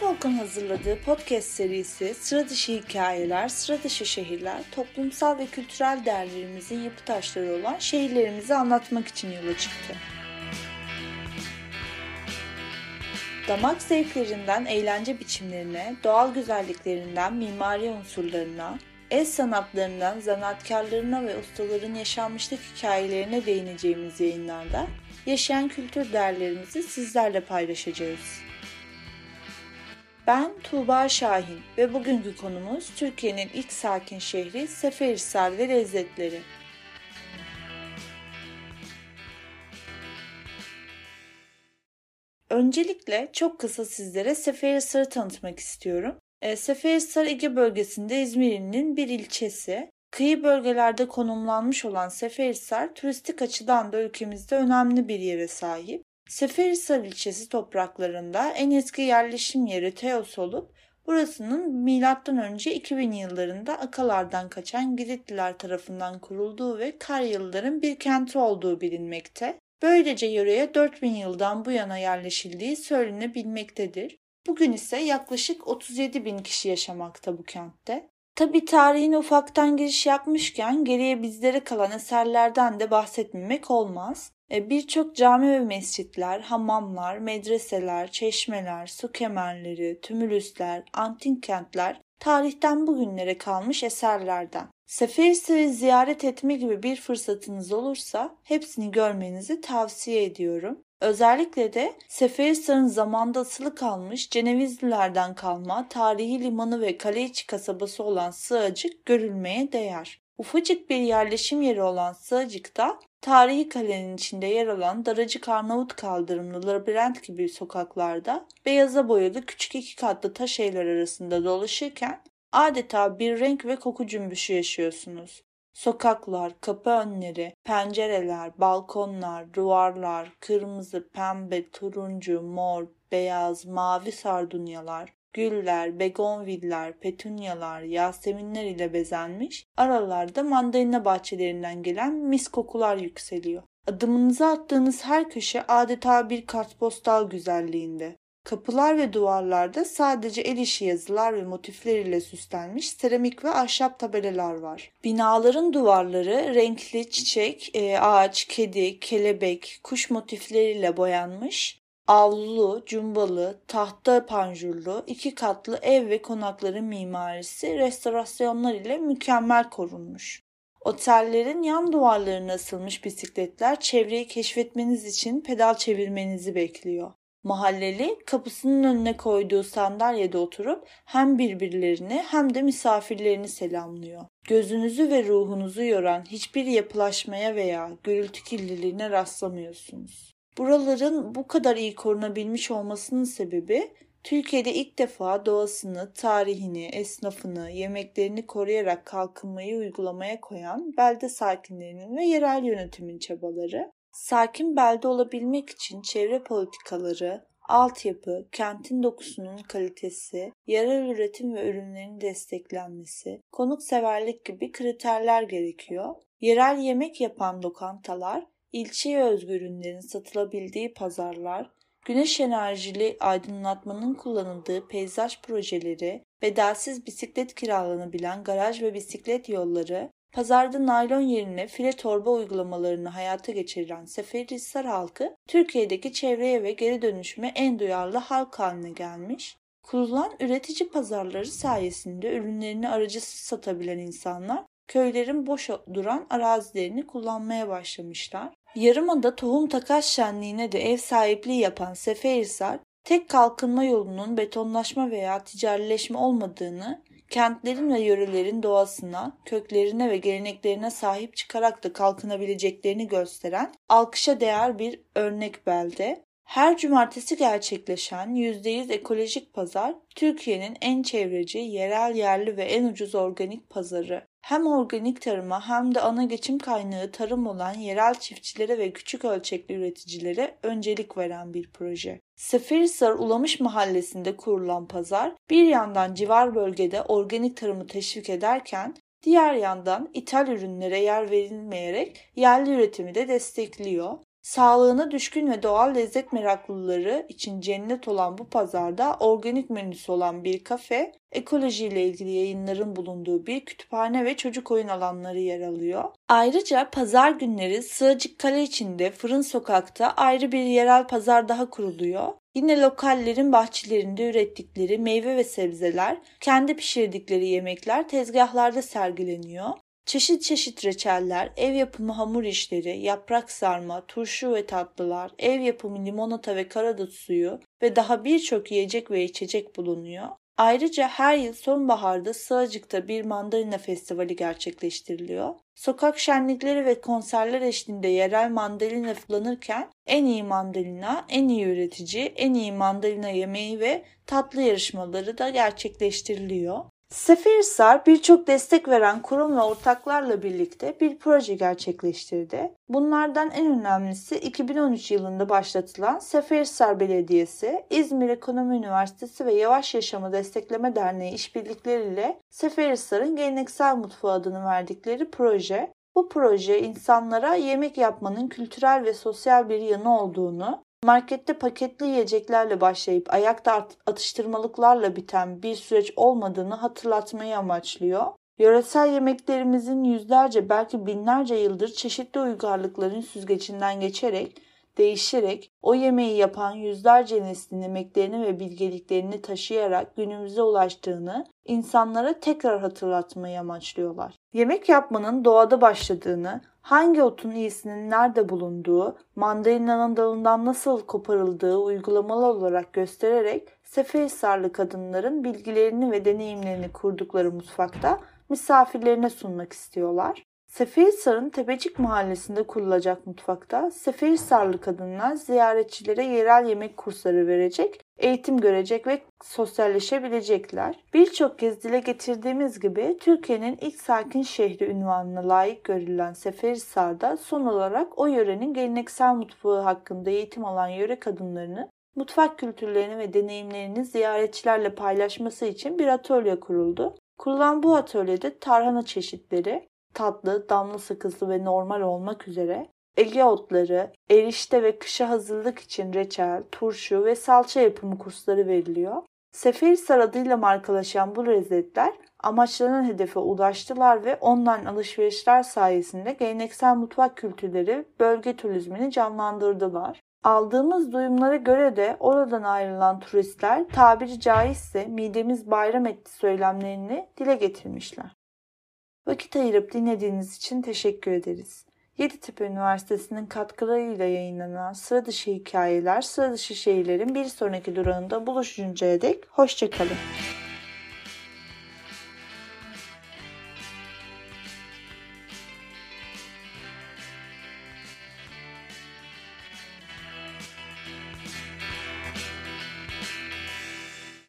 Folk'un hazırladığı podcast serisi Sıra Dışı Hikayeler, Sıra Dışı Şehirler, toplumsal ve kültürel değerlerimizin yapı taşları olan şehirlerimizi anlatmak için yola çıktı. Damak zevklerinden eğlence biçimlerine, doğal güzelliklerinden mimari unsurlarına, el sanatlarından zanaatkarlarına ve ustaların yaşanmışlık hikayelerine değineceğimiz yayınlarda yaşayan kültür değerlerimizi sizlerle paylaşacağız. Ben Tuğba Şahin ve bugünkü konumuz Türkiye'nin ilk sakin şehri Seferihisar ve lezzetleri. Öncelikle çok kısa sizlere Seferihisar'ı tanıtmak istiyorum. E, Seferihisar Ege bölgesinde İzmir'in bir ilçesi. Kıyı bölgelerde konumlanmış olan Seferihisar turistik açıdan da ülkemizde önemli bir yere sahip. Seferihisar ilçesi topraklarında en eski yerleşim yeri Teos olup burasının M.Ö. 2000 yıllarında Akalardan kaçan Giritliler tarafından kurulduğu ve Karyalıların bir kenti olduğu bilinmekte. Böylece yöreye 4000 yıldan bu yana yerleşildiği söylenebilmektedir. Bugün ise yaklaşık 37 bin kişi yaşamakta bu kentte. Tabi tarihine ufaktan giriş yapmışken geriye bizlere kalan eserlerden de bahsetmemek olmaz. E, birçok cami ve mescitler, hamamlar, medreseler, çeşmeler, su kemerleri, tümülüsler, antik kentler tarihten bugünlere kalmış eserlerden. Seferihisar'ı ziyaret etme gibi bir fırsatınız olursa hepsini görmenizi tavsiye ediyorum. Özellikle de Seferihisar'ın zamanda asılı kalmış Cenevizlilerden kalma tarihi limanı ve kale içi kasabası olan Sığacık görülmeye değer. Ufacık bir yerleşim yeri olan Sığacık'ta tarihi kalenin içinde yer alan daracık Arnavut kaldırımlı labirent gibi sokaklarda beyaza boyalı küçük iki katlı taş evler arasında dolaşırken adeta bir renk ve koku cümbüşü yaşıyorsunuz. Sokaklar, kapı önleri, pencereler, balkonlar, duvarlar, kırmızı, pembe, turuncu, mor, beyaz, mavi sardunyalar, güller, begonviller, petunyalar, yaseminler ile bezenmiş, aralarda mandalina bahçelerinden gelen mis kokular yükseliyor. Adımınızı attığınız her köşe adeta bir kartpostal güzelliğinde. Kapılar ve duvarlarda sadece el işi yazılar ve motifler ile süslenmiş seramik ve ahşap tabelalar var. Binaların duvarları renkli çiçek, e, ağaç, kedi, kelebek, kuş motifleriyle boyanmış. Avlulu, cumbalı, tahta panjurlu, iki katlı ev ve konakların mimarisi restorasyonlar ile mükemmel korunmuş. Otellerin yan duvarlarına asılmış bisikletler çevreyi keşfetmeniz için pedal çevirmenizi bekliyor. Mahalleli kapısının önüne koyduğu sandalyede oturup hem birbirlerini hem de misafirlerini selamlıyor. Gözünüzü ve ruhunuzu yoran hiçbir yapılaşmaya veya gürültü kirliliğine rastlamıyorsunuz. Buraların bu kadar iyi korunabilmiş olmasının sebebi Türkiye'de ilk defa doğasını, tarihini, esnafını, yemeklerini koruyarak kalkınmayı uygulamaya koyan belde sakinlerinin ve yerel yönetimin çabaları Sakin belde olabilmek için çevre politikaları, altyapı, kentin dokusunun kalitesi, yerel üretim ve ürünlerin desteklenmesi, konukseverlik gibi kriterler gerekiyor. Yerel yemek yapan lokantalar, ilçeye özgü ürünlerin satılabildiği pazarlar, güneş enerjili aydınlatmanın kullanıldığı peyzaj projeleri, bedelsiz bisiklet kiralanabilen garaj ve bisiklet yolları, Pazarda naylon yerine file torba uygulamalarını hayata geçiren Seferihisar halkı Türkiye'deki çevreye ve geri dönüşüme en duyarlı halk haline gelmiş. Kurulan üretici pazarları sayesinde ürünlerini aracısız satabilen insanlar köylerin boş duran arazilerini kullanmaya başlamışlar. Yarımada tohum takas şenliğine de ev sahipliği yapan Seferihisar, tek kalkınma yolunun betonlaşma veya ticarileşme olmadığını kentlerin ve yörelerin doğasına, köklerine ve geleneklerine sahip çıkarak da kalkınabileceklerini gösteren alkışa değer bir örnek belde. Her cumartesi gerçekleşen %100 ekolojik pazar Türkiye'nin en çevreci, yerel yerli ve en ucuz organik pazarı hem organik tarıma hem de ana geçim kaynağı tarım olan yerel çiftçilere ve küçük ölçekli üreticilere öncelik veren bir proje. Seferihisar Ulamış Mahallesi'nde kurulan pazar bir yandan civar bölgede organik tarımı teşvik ederken diğer yandan ithal ürünlere yer verilmeyerek yerli üretimi de destekliyor. Sağlığına düşkün ve doğal lezzet meraklıları için cennet olan bu pazarda organik menüsü olan bir kafe, ekolojiyle ilgili yayınların bulunduğu bir kütüphane ve çocuk oyun alanları yer alıyor. Ayrıca pazar günleri Sığacık Kale içinde Fırın Sokak'ta ayrı bir yerel pazar daha kuruluyor. Yine lokallerin bahçelerinde ürettikleri meyve ve sebzeler, kendi pişirdikleri yemekler tezgahlarda sergileniyor. Çeşit çeşit reçeller, ev yapımı hamur işleri, yaprak sarma, turşu ve tatlılar, ev yapımı limonata ve karadut suyu ve daha birçok yiyecek ve içecek bulunuyor. Ayrıca her yıl sonbaharda Sığacık'ta bir mandalina festivali gerçekleştiriliyor. Sokak şenlikleri ve konserler eşliğinde yerel mandalina kullanırken en iyi mandalina, en iyi üretici, en iyi mandalina yemeği ve tatlı yarışmaları da gerçekleştiriliyor. Seferihisar birçok destek veren kurum ve ortaklarla birlikte bir proje gerçekleştirdi. Bunlardan en önemlisi 2013 yılında başlatılan Seferihisar Belediyesi, İzmir Ekonomi Üniversitesi ve Yavaş Yaşamı Destekleme Derneği işbirlikleriyle Seferihisar'ın geleneksel mutfağı adını verdikleri proje. Bu proje insanlara yemek yapmanın kültürel ve sosyal bir yanı olduğunu, markette paketli yiyeceklerle başlayıp ayakta atıştırmalıklarla biten bir süreç olmadığını hatırlatmayı amaçlıyor. Yöresel yemeklerimizin yüzlerce belki binlerce yıldır çeşitli uygarlıkların süzgecinden geçerek, değişerek o yemeği yapan yüzlerce neslin emeklerini ve bilgeliklerini taşıyarak günümüze ulaştığını insanlara tekrar hatırlatmayı amaçlıyorlar. Yemek yapmanın doğada başladığını, hangi otun iyisinin nerede bulunduğu, mandalinanın dalından nasıl koparıldığı uygulamalı olarak göstererek Seferihisarlı kadınların bilgilerini ve deneyimlerini kurdukları mutfakta misafirlerine sunmak istiyorlar. Seferihisar'ın Tepecik mahallesinde kurulacak mutfakta Seferihisarlı kadınlar ziyaretçilere yerel yemek kursları verecek, eğitim görecek ve sosyalleşebilecekler. Birçok kez dile getirdiğimiz gibi Türkiye'nin ilk sakin şehri ünvanına layık görülen Seferihisar'da son olarak o yörenin geleneksel mutfağı hakkında eğitim alan yöre kadınlarını mutfak kültürlerini ve deneyimlerini ziyaretçilerle paylaşması için bir atölye kuruldu. Kurulan bu atölyede tarhana çeşitleri, tatlı, damla sakızlı ve normal olmak üzere Ege otları, erişte ve kışa hazırlık için reçel, turşu ve salça yapımı kursları veriliyor. Seferihisar adıyla markalaşan bu lezzetler amaçlanan hedefe ulaştılar ve online alışverişler sayesinde geleneksel mutfak kültürleri bölge turizmini canlandırdılar. Aldığımız duyumlara göre de oradan ayrılan turistler tabiri caizse midemiz bayram etti söylemlerini dile getirmişler. Vakit ayırıp dinlediğiniz için teşekkür ederiz. Yeditepe Üniversitesi'nin katkılarıyla yayınlanan sıra dışı hikayeler, sıra dışı şehirlerin bir sonraki durağında buluşuncaya dek hoşçakalın.